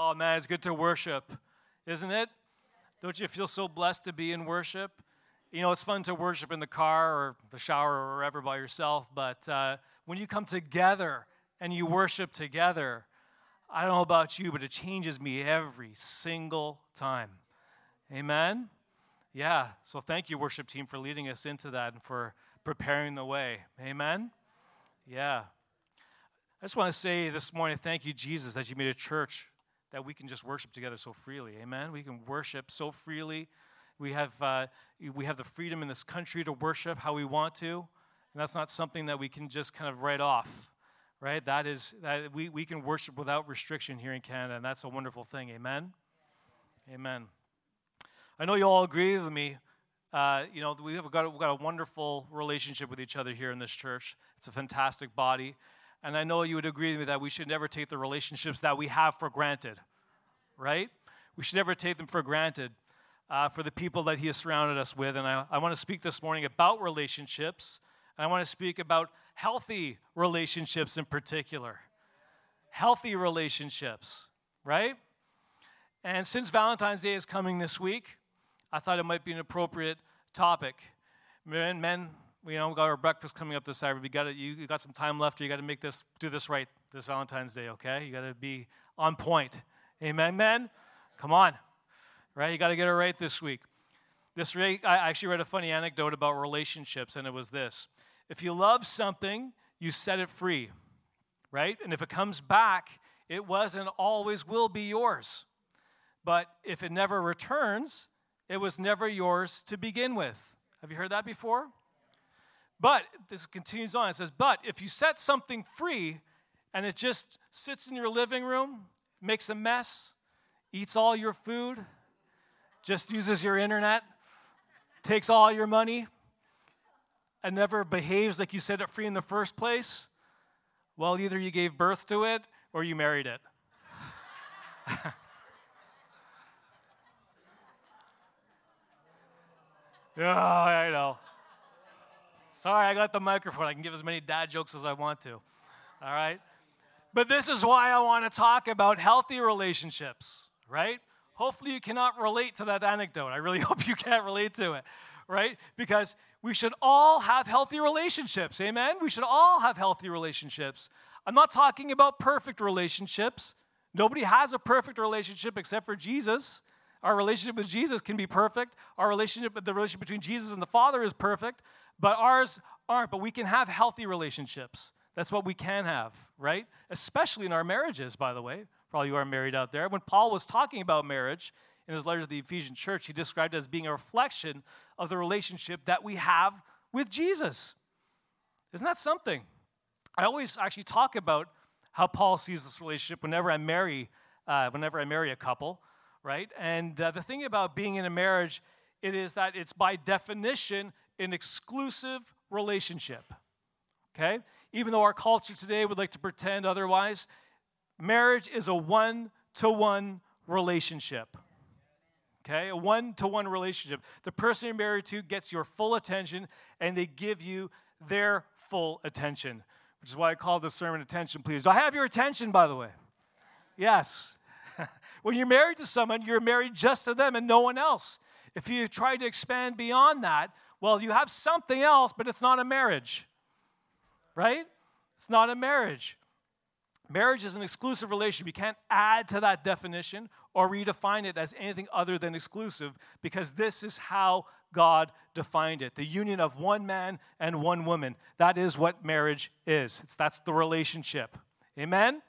Oh man, it's good to worship, isn't it? Don't you feel so blessed to be in worship? You know, it's fun to worship in the car or the shower or wherever by yourself, but uh, when you come together and you worship together, I don't know about you, but it changes me every single time. Amen? Yeah, so thank you, worship team, for leading us into that and for preparing the way. Amen? Yeah. I just want to say this morning, thank you, Jesus, that you made a church that we can just worship together so freely. Amen? We can worship so freely. We have, uh, we have the freedom in this country to worship how we want to. And that's not something that we can just kind of write off, right? That is, that we, we can worship without restriction here in Canada, and that's a wonderful thing. Amen? Amen. I know you all agree with me. Uh, you know, we have got, we've got a wonderful relationship with each other here in this church. It's a fantastic body. And I know you would agree with me that we should never take the relationships that we have for granted, right? We should never take them for granted uh, for the people that He has surrounded us with. And I, I want to speak this morning about relationships. And I want to speak about healthy relationships in particular. Healthy relationships, right? And since Valentine's Day is coming this week, I thought it might be an appropriate topic. Men, men you know, we got our breakfast coming up this Saturday. We got you, you got some time left. You got to make this, do this right this Valentine's Day, okay? You got to be on point. Amen, men? Come on, right? You got to get it right this week. This I actually read a funny anecdote about relationships, and it was this: If you love something, you set it free, right? And if it comes back, it was and always will be yours. But if it never returns, it was never yours to begin with. Have you heard that before? But this continues on. It says, But if you set something free and it just sits in your living room, makes a mess, eats all your food, just uses your internet, takes all your money, and never behaves like you set it free in the first place, well, either you gave birth to it or you married it. yeah, I know. Sorry, I got the microphone. I can give as many dad jokes as I want to. All right? But this is why I want to talk about healthy relationships, right? Hopefully, you cannot relate to that anecdote. I really hope you can't relate to it, right? Because we should all have healthy relationships. Amen? We should all have healthy relationships. I'm not talking about perfect relationships. Nobody has a perfect relationship except for Jesus. Our relationship with Jesus can be perfect. Our relationship, the relationship between Jesus and the Father is perfect but ours aren't. But we can have healthy relationships. That's what we can have, right? Especially in our marriages, by the way, for all you are married out there. When Paul was talking about marriage in his letter to the Ephesian church, he described it as being a reflection of the relationship that we have with Jesus. Isn't that something? I always actually talk about how Paul sees this relationship whenever I marry, uh, whenever I marry a couple, right? And uh, the thing about being in a marriage, it is that it's by definition an exclusive relationship. Okay? Even though our culture today would like to pretend otherwise, marriage is a one to one relationship. Okay? A one to one relationship. The person you're married to gets your full attention and they give you their full attention, which is why I call this sermon Attention Please. Do I have your attention, by the way? Yes. when you're married to someone, you're married just to them and no one else. If you try to expand beyond that, well, you have something else, but it's not a marriage, right? It's not a marriage. Marriage is an exclusive relationship. You can't add to that definition or redefine it as anything other than exclusive because this is how God defined it the union of one man and one woman. That is what marriage is. It's, that's the relationship. Amen?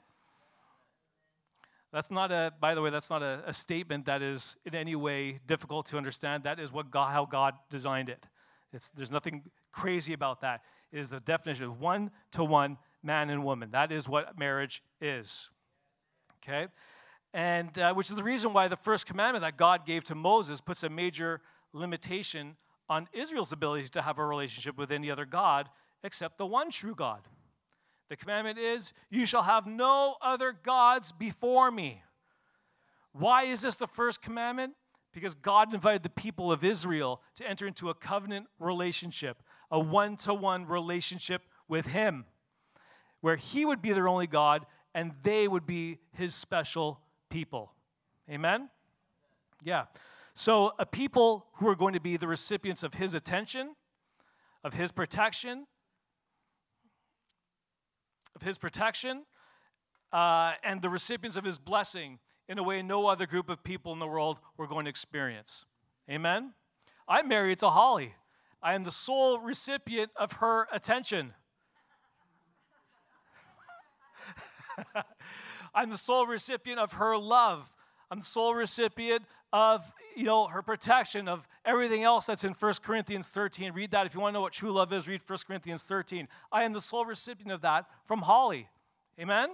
That's not a, by the way, that's not a, a statement that is in any way difficult to understand. That is what God, how God designed it. It's, there's nothing crazy about that. It is the definition of one to one man and woman. That is what marriage is. Okay? And uh, which is the reason why the first commandment that God gave to Moses puts a major limitation on Israel's ability to have a relationship with any other God except the one true God. The commandment is, You shall have no other gods before me. Why is this the first commandment? Because God invited the people of Israel to enter into a covenant relationship, a one to one relationship with Him, where He would be their only God and they would be His special people. Amen? Yeah. So, a people who are going to be the recipients of his attention, of his protection, of his protection, uh, and the recipients of his blessing in a way no other group of people in the world were going to experience. Amen? I'm married to Holly. I am the sole recipient of her attention. I'm the sole recipient of her love. I'm the sole recipient of you know her protection of everything else that's in 1 corinthians 13 read that if you want to know what true love is read 1 corinthians 13 i am the sole recipient of that from holly amen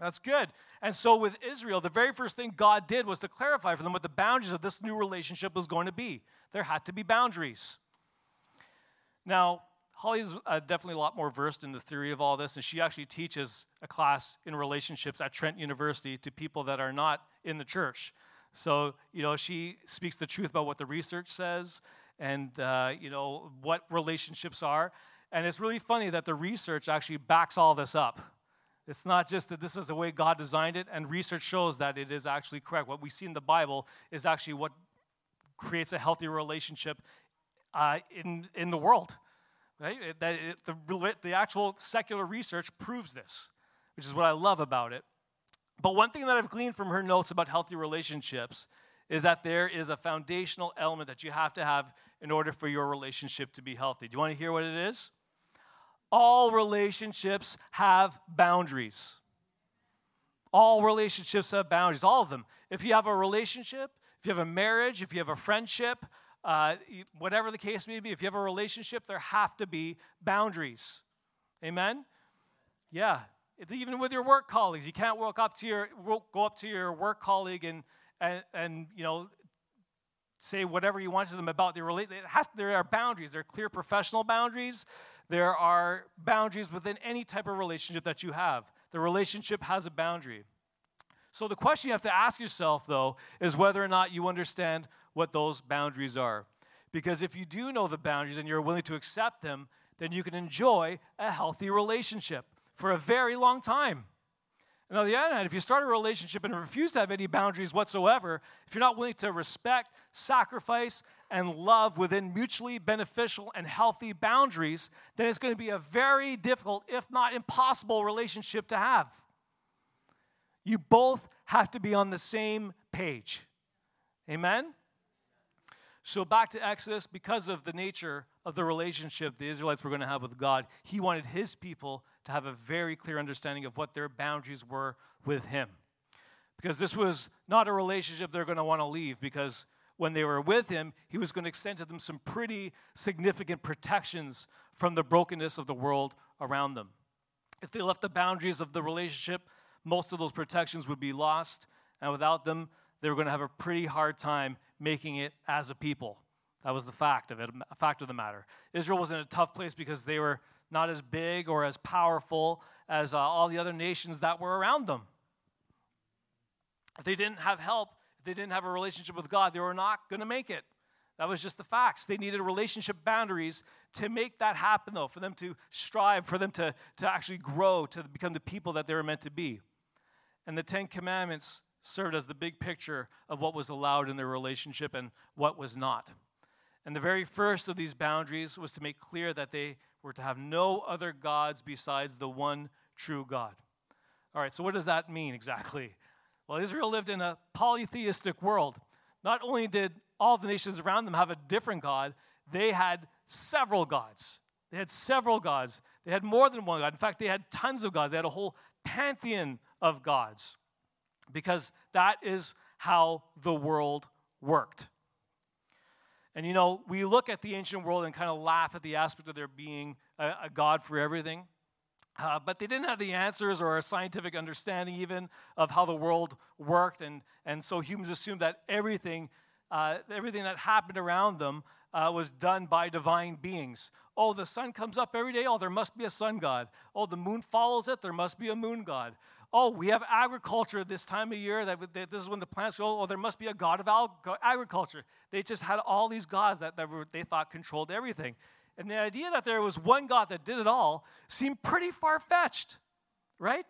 that's good and so with israel the very first thing god did was to clarify for them what the boundaries of this new relationship was going to be there had to be boundaries now holly's uh, definitely a lot more versed in the theory of all this and she actually teaches a class in relationships at trent university to people that are not in the church so, you know, she speaks the truth about what the research says and, uh, you know, what relationships are. And it's really funny that the research actually backs all this up. It's not just that this is the way God designed it, and research shows that it is actually correct. What we see in the Bible is actually what creates a healthy relationship uh, in, in the world. Right? It, that it, the, the actual secular research proves this, which is what I love about it. But one thing that I've gleaned from her notes about healthy relationships is that there is a foundational element that you have to have in order for your relationship to be healthy. Do you want to hear what it is? All relationships have boundaries. All relationships have boundaries, all of them. If you have a relationship, if you have a marriage, if you have a friendship, uh, whatever the case may be, if you have a relationship, there have to be boundaries. Amen? Yeah, even with your work colleagues, you can't walk up to your go up to your work colleague and and, and you know say whatever you want to them about their has there are boundaries. There are clear professional boundaries. There are boundaries within any type of relationship that you have. The relationship has a boundary. So the question you have to ask yourself though is whether or not you understand what those boundaries are. Because if you do know the boundaries and you're willing to accept them, then you can enjoy a healthy relationship for a very long time. And on the other hand, if you start a relationship and refuse to have any boundaries whatsoever, if you're not willing to respect, sacrifice, and love within mutually beneficial and healthy boundaries, then it's going to be a very difficult, if not impossible, relationship to have. You both have to be on the same page. Amen? So, back to Exodus, because of the nature of the relationship the Israelites were going to have with God, he wanted his people to have a very clear understanding of what their boundaries were with Him. Because this was not a relationship they're going to want to leave, because when they were with Him, He was going to extend to them some pretty significant protections from the brokenness of the world around them. If they left the boundaries of the relationship, most of those protections would be lost, and without them, they were going to have a pretty hard time making it as a people. That was the fact of it, a fact of the matter. Israel was in a tough place because they were not as big or as powerful as uh, all the other nations that were around them. If they didn't have help, if they didn't have a relationship with God, they were not going to make it. That was just the facts. They needed relationship boundaries to make that happen, though, for them to strive, for them to, to actually grow, to become the people that they were meant to be. And the Ten Commandments served as the big picture of what was allowed in their relationship and what was not. And the very first of these boundaries was to make clear that they were to have no other gods besides the one true God. All right, so what does that mean exactly? Well, Israel lived in a polytheistic world. Not only did all the nations around them have a different God, they had several gods. They had several gods. They had more than one God. In fact, they had tons of gods. They had a whole pantheon of gods because that is how the world worked. And you know, we look at the ancient world and kind of laugh at the aspect of there being a, a God for everything. Uh, but they didn't have the answers or a scientific understanding even of how the world worked. And, and so humans assumed that everything, uh, everything that happened around them uh, was done by divine beings. Oh, the sun comes up every day. Oh, there must be a sun god. Oh, the moon follows it. There must be a moon god oh, we have agriculture this time of year, that, that this is when the plants grow. Oh, there must be a god of agriculture. They just had all these gods that, that were, they thought controlled everything. And the idea that there was one God that did it all seemed pretty far fetched, right?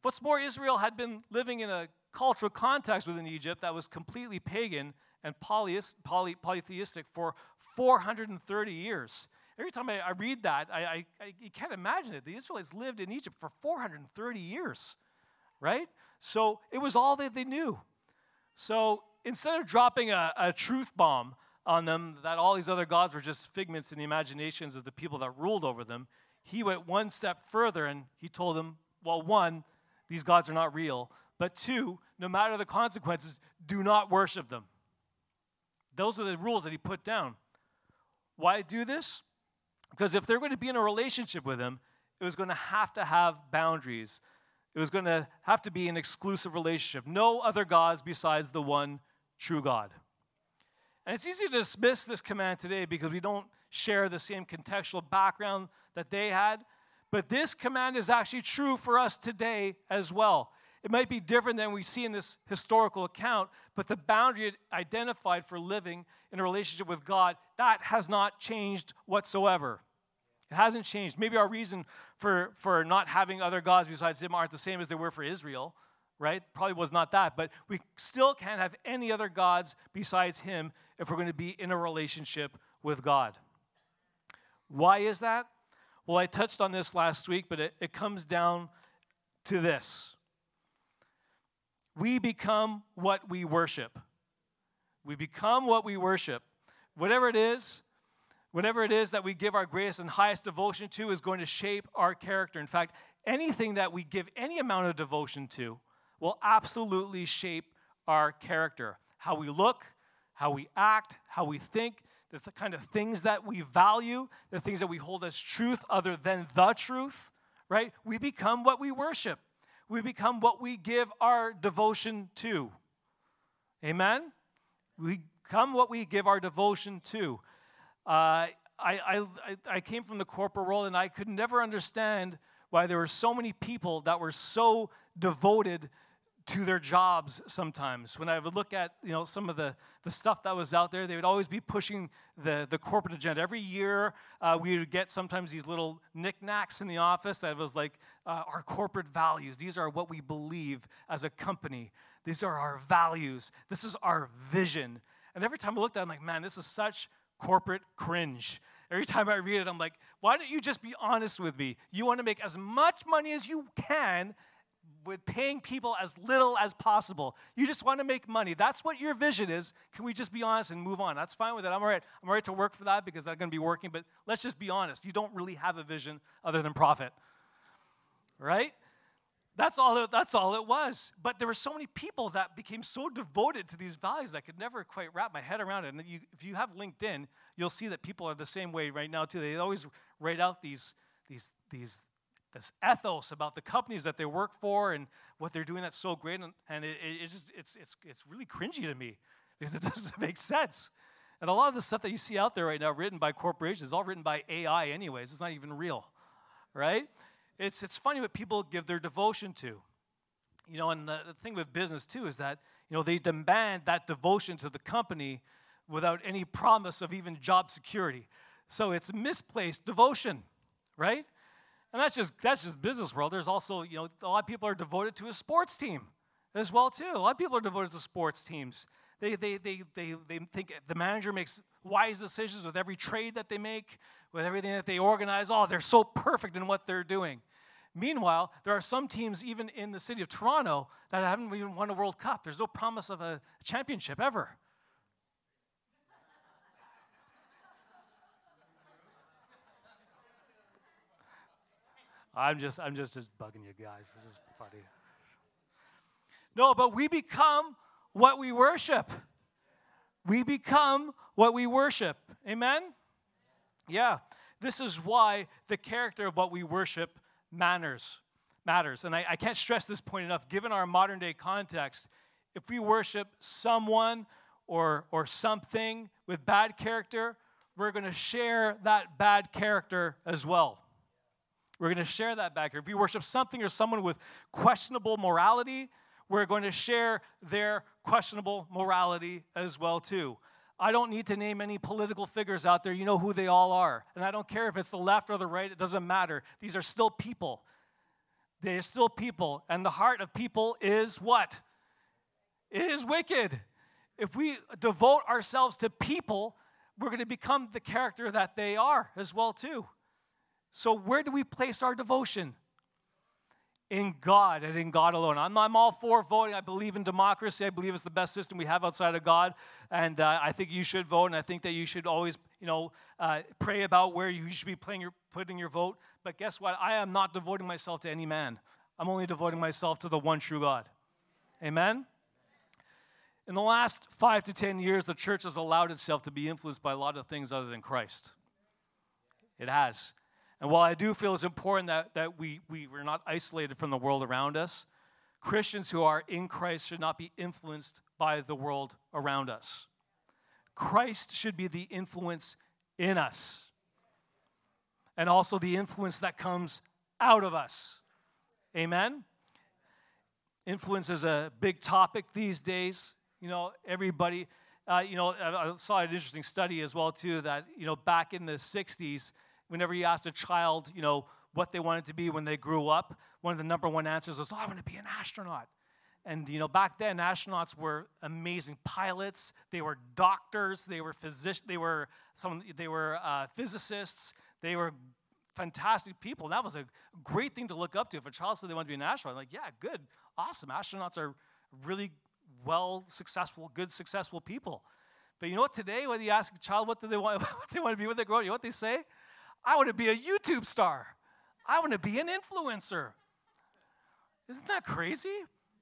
What's more, Israel had been living in a cultural context within Egypt that was completely pagan and polytheist, poly, polytheistic for 430 years. Every time I, I read that, I, I, I, you can't imagine it. The Israelites lived in Egypt for 430 years, right? So it was all that they knew. So instead of dropping a, a truth bomb on them that all these other gods were just figments in the imaginations of the people that ruled over them, he went one step further and he told them, well, one, these gods are not real, but two, no matter the consequences, do not worship them. Those are the rules that he put down. Why do this? Because if they're going to be in a relationship with him, it was going to have to have boundaries. It was going to have to be an exclusive relationship. No other gods besides the one true God. And it's easy to dismiss this command today because we don't share the same contextual background that they had. But this command is actually true for us today as well. It might be different than we see in this historical account, but the boundary identified for living in a relationship with God, that has not changed whatsoever. It hasn't changed. Maybe our reason for, for not having other gods besides Him aren't the same as they were for Israel, right? Probably was not that, but we still can't have any other gods besides Him if we're going to be in a relationship with God. Why is that? Well, I touched on this last week, but it, it comes down to this we become what we worship. We become what we worship. Whatever it is, whatever it is that we give our greatest and highest devotion to is going to shape our character. In fact, anything that we give any amount of devotion to will absolutely shape our character. How we look, how we act, how we think, the kind of things that we value, the things that we hold as truth other than the truth, right? We become what we worship we become what we give our devotion to. Amen? We become what we give our devotion to. Uh, I, I, I came from the corporate world and I could never understand why there were so many people that were so devoted to their jobs sometimes. When I would look at you know some of the, the stuff that was out there, they would always be pushing the, the corporate agenda. Every year, uh, we would get sometimes these little knickknacks in the office that was like uh, our corporate values. These are what we believe as a company. These are our values. This is our vision. And every time I looked at it, I'm like, man, this is such corporate cringe. Every time I read it, I'm like, why don't you just be honest with me? You want to make as much money as you can with paying people as little as possible. You just want to make money. That's what your vision is. Can we just be honest and move on? That's fine with it. I'm all right. I'm all right to work for that because I'm going to be working, but let's just be honest. You don't really have a vision other than profit. Right? That's all, it, that's all it was. But there were so many people that became so devoted to these values I could never quite wrap my head around it. And you, if you have LinkedIn, you'll see that people are the same way right now, too. They always write out these, these, these this ethos about the companies that they work for and what they're doing that's so great and, and it, it, it's just it's, it's, it's really cringy to me because it doesn't make sense and a lot of the stuff that you see out there right now written by corporations is all written by ai anyways it's not even real right it's, it's funny what people give their devotion to you know and the, the thing with business too is that you know they demand that devotion to the company without any promise of even job security so it's misplaced devotion right and that's just that's just business world. There's also, you know, a lot of people are devoted to a sports team as well too. A lot of people are devoted to sports teams. They, they, they, they, they think the manager makes wise decisions with every trade that they make, with everything that they organize. Oh, they're so perfect in what they're doing. Meanwhile, there are some teams, even in the city of Toronto, that haven't even won a World Cup. There's no promise of a championship ever. I'm just, I'm just, just bugging you guys. This is funny. No, but we become what we worship. We become what we worship. Amen? Yeah. This is why the character of what we worship matters. Matters. And I, I can't stress this point enough. Given our modern day context, if we worship someone or, or something with bad character, we're going to share that bad character as well. We're going to share that back here. If we worship something or someone with questionable morality, we're going to share their questionable morality as well too. I don't need to name any political figures out there. You know who they all are. And I don't care if it's the left or the right, it doesn't matter. These are still people. They are still people. And the heart of people is what? It is wicked. If we devote ourselves to people, we're going to become the character that they are as well too. So where do we place our devotion? In God and in God alone. I'm, I'm all for voting. I believe in democracy. I believe it's the best system we have outside of God. And uh, I think you should vote. And I think that you should always, you know, uh, pray about where you should be playing your, putting your vote. But guess what? I am not devoting myself to any man. I'm only devoting myself to the one true God. Amen? In the last five to 10 years, the church has allowed itself to be influenced by a lot of things other than Christ. It has. And while I do feel it's important that, that we, we, we're not isolated from the world around us, Christians who are in Christ should not be influenced by the world around us. Christ should be the influence in us, and also the influence that comes out of us. Amen? Influence is a big topic these days. You know, everybody, uh, you know, I saw an interesting study as well, too, that, you know, back in the 60s, whenever you asked a child, you know, what they wanted to be when they grew up, one of the number one answers was, oh, I want to be an astronaut. And, you know, back then, astronauts were amazing pilots. They were doctors. They were physicians. They were, some, they were uh, physicists. They were fantastic people. That was a great thing to look up to. If a child said they wanted to be an astronaut, I'm like, yeah, good, awesome. Astronauts are really well, successful, good, successful people. But you know what? Today, when you ask a child what do they want, what they want to be when they grow up, you know what they say? I want to be a YouTube star. I want to be an influencer. Isn't that crazy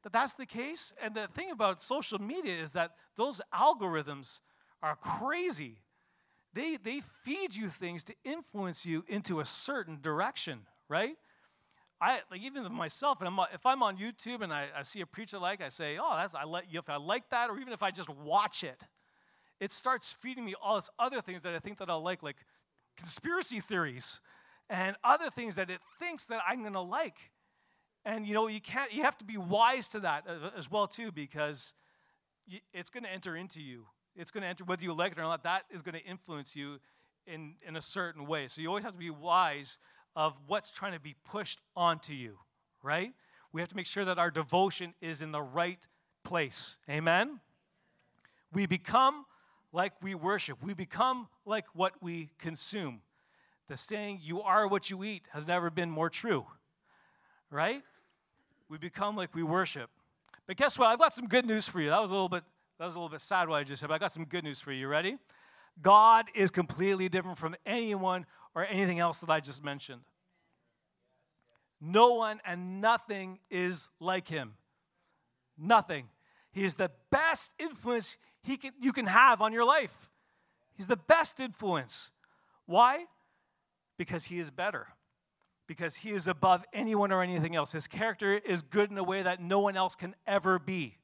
that that's the case? And the thing about social media is that those algorithms are crazy. They, they feed you things to influence you into a certain direction, right? I like even myself, and I'm, if I'm on YouTube and I, I see a preacher like, I say, "Oh, that's I like." If I like that, or even if I just watch it, it starts feeding me all this other things that I think that I'll like, like conspiracy theories and other things that it thinks that I'm going to like. And you know, you can't you have to be wise to that uh, as well too because it's going to enter into you. It's going to enter whether you like it or not. That is going to influence you in in a certain way. So you always have to be wise of what's trying to be pushed onto you, right? We have to make sure that our devotion is in the right place. Amen. We become like we worship. We become like what we consume. The saying, you are what you eat, has never been more true, right? We become like we worship. But guess what? I've got some good news for you. That was a little bit, that was a little bit sad what I just said, but I got some good news for you. You ready? God is completely different from anyone or anything else that I just mentioned. No one and nothing is like him. Nothing. He is the best influence he can, you can have on your life. He's the best influence. Why? Because he is better. Because he is above anyone or anything else. His character is good in a way that no one else can ever be.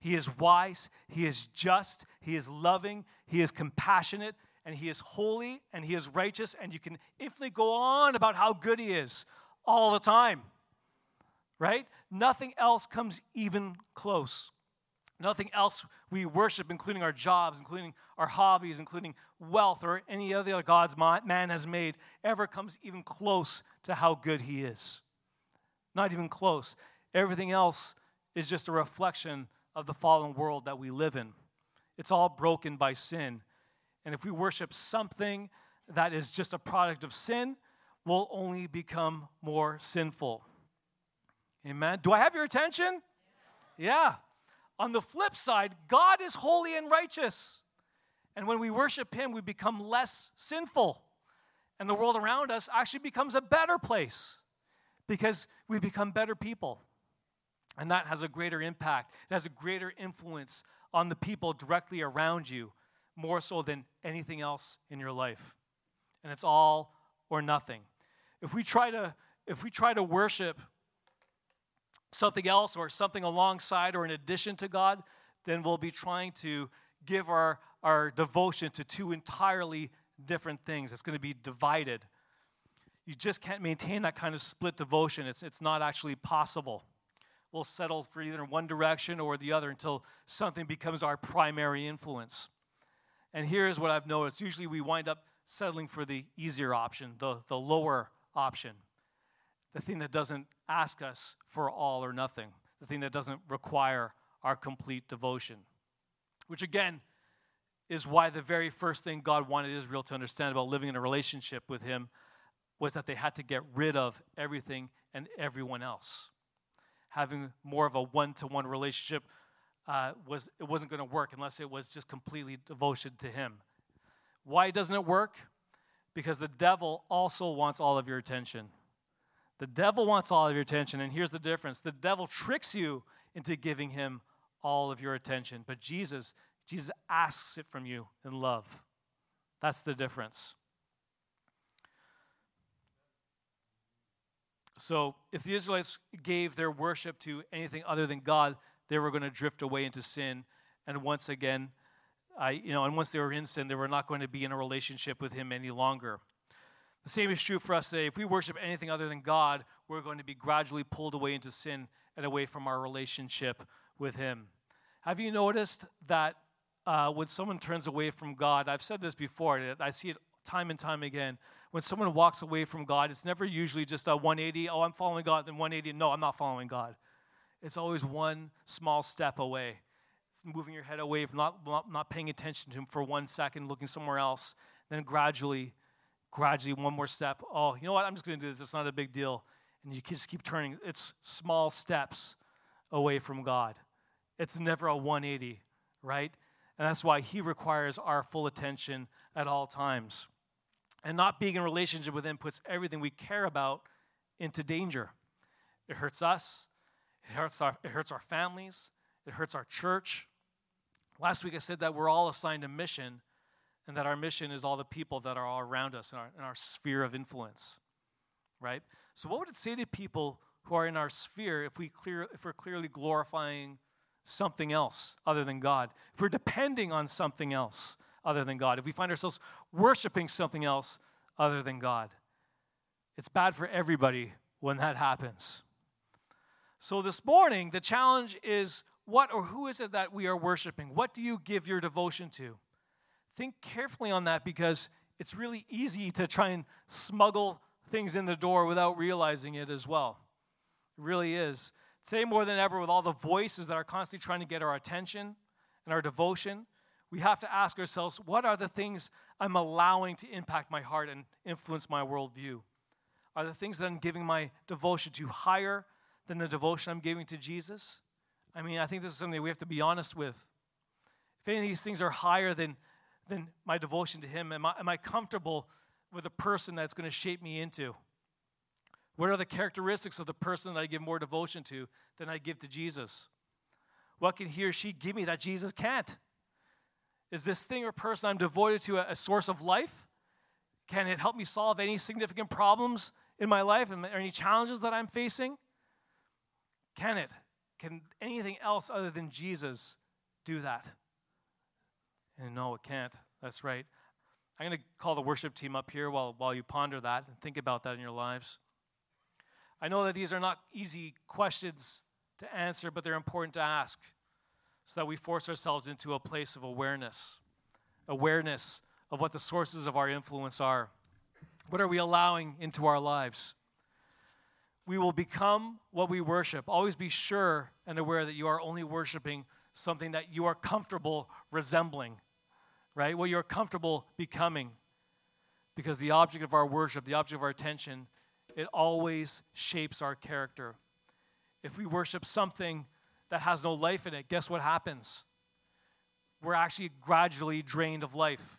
He is wise, he is just, he is loving, he is compassionate, and he is holy, and he is righteous, and you can infinitely go on about how good he is all the time. Right? Nothing else comes even close. Nothing else we worship, including our jobs, including our hobbies, including wealth, or any other gods man has made, ever comes even close to how good he is. Not even close. Everything else is just a reflection of the fallen world that we live in. It's all broken by sin. And if we worship something that is just a product of sin, we'll only become more sinful. Amen. Do I have your attention? Yeah. On the flip side, God is holy and righteous. And when we worship Him, we become less sinful. And the world around us actually becomes a better place because we become better people. And that has a greater impact, it has a greater influence on the people directly around you, more so than anything else in your life. And it's all or nothing. If we try to if we try to worship something else or something alongside or in addition to God, then we'll be trying to give our, our devotion to two entirely different things. It's going to be divided. You just can't maintain that kind of split devotion, it's, it's not actually possible. We'll settle for either one direction or the other until something becomes our primary influence. And here's what I've noticed usually we wind up settling for the easier option, the, the lower option the thing that doesn't ask us for all or nothing, the thing that doesn't require our complete devotion. Which again is why the very first thing God wanted Israel to understand about living in a relationship with Him was that they had to get rid of everything and everyone else. Having more of a one to one relationship uh, was it wasn't going to work unless it was just completely devotion to Him. Why doesn't it work? Because the devil also wants all of your attention. The devil wants all of your attention, and here's the difference: the devil tricks you into giving him all of your attention, but Jesus, Jesus asks it from you in love. That's the difference. So, if the Israelites gave their worship to anything other than God, they were going to drift away into sin. And once again, I, you know, and once they were in sin, they were not going to be in a relationship with Him any longer. The same is true for us today. If we worship anything other than God, we're going to be gradually pulled away into sin and away from our relationship with Him. Have you noticed that uh, when someone turns away from God, I've said this before, I see it time and time again. When someone walks away from God, it's never usually just a 180, oh, I'm following God, then 180, no, I'm not following God. It's always one small step away. Moving your head away from not, not paying attention to Him for one second, looking somewhere else. Then gradually, gradually, one more step. Oh, you know what? I'm just going to do this. It's not a big deal. And you just keep turning. It's small steps away from God. It's never a 180, right? And that's why He requires our full attention at all times. And not being in relationship with Him puts everything we care about into danger. It hurts us, it hurts our, it hurts our families, it hurts our church. Last week I said that we're all assigned a mission and that our mission is all the people that are all around us in our, in our sphere of influence, right? So, what would it say to people who are in our sphere if, we clear, if we're clearly glorifying something else other than God? If we're depending on something else other than God? If we find ourselves worshiping something else other than God? It's bad for everybody when that happens. So this morning, the challenge is what or who is it that we are worshiping? What do you give your devotion to? Think carefully on that because it's really easy to try and smuggle things in the door without realizing it as well. It really is. Today, more than ever, with all the voices that are constantly trying to get our attention and our devotion, we have to ask ourselves what are the things I'm allowing to impact my heart and influence my worldview? Are the things that I'm giving my devotion to higher than the devotion I'm giving to Jesus? I mean, I think this is something we have to be honest with. If any of these things are higher than, than my devotion to Him, am I, am I comfortable with the person that's going to shape me into? What are the characteristics of the person that I give more devotion to than I give to Jesus? What can he or she give me that Jesus can't? Is this thing or person I'm devoted to a, a source of life? Can it help me solve any significant problems in my life and any challenges that I'm facing? Can it? Can anything else other than Jesus do that? And no, it can't. That's right. I'm going to call the worship team up here while, while you ponder that and think about that in your lives. I know that these are not easy questions to answer, but they're important to ask so that we force ourselves into a place of awareness awareness of what the sources of our influence are. What are we allowing into our lives? we will become what we worship. Always be sure and aware that you are only worshiping something that you are comfortable resembling, right? What you're comfortable becoming. Because the object of our worship, the object of our attention, it always shapes our character. If we worship something that has no life in it, guess what happens? We're actually gradually drained of life.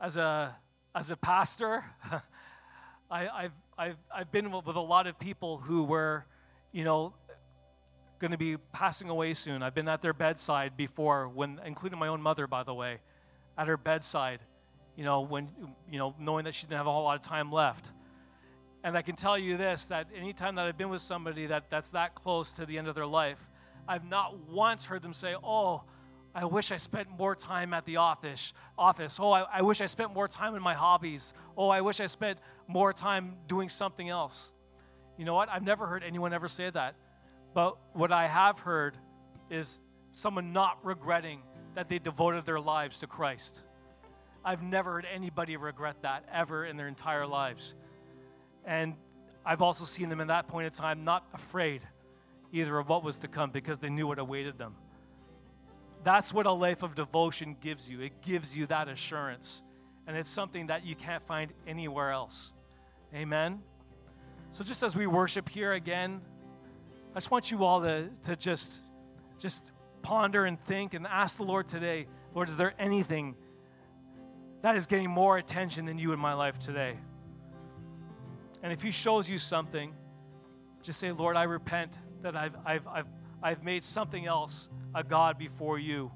As a, as a pastor, I, have I've, I've been with a lot of people who were, you know, going to be passing away soon. I've been at their bedside before, when, including my own mother, by the way, at her bedside, you know, when, you know, knowing that she didn't have a whole lot of time left. And I can tell you this that anytime that I've been with somebody that, that's that close to the end of their life, I've not once heard them say, Oh, I wish I spent more time at the office. Office. Oh, I, I wish I spent more time in my hobbies. Oh, I wish I spent more time doing something else. You know what? I've never heard anyone ever say that. But what I have heard is someone not regretting that they devoted their lives to Christ. I've never heard anybody regret that ever in their entire lives. And I've also seen them in that point in time not afraid either of what was to come because they knew what awaited them. That's what a life of devotion gives you. It gives you that assurance. And it's something that you can't find anywhere else. Amen. So just as we worship here again, I just want you all to, to just, just ponder and think and ask the Lord today, Lord, is there anything that is getting more attention than you in my life today? And if He shows you something, just say, Lord, I repent that I've, I've, I've, I've made something else a God before you.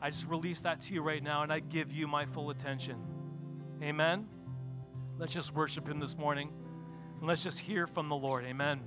I just release that to you right now and I give you my full attention. Amen. Let's just worship Him this morning and let's just hear from the Lord. Amen.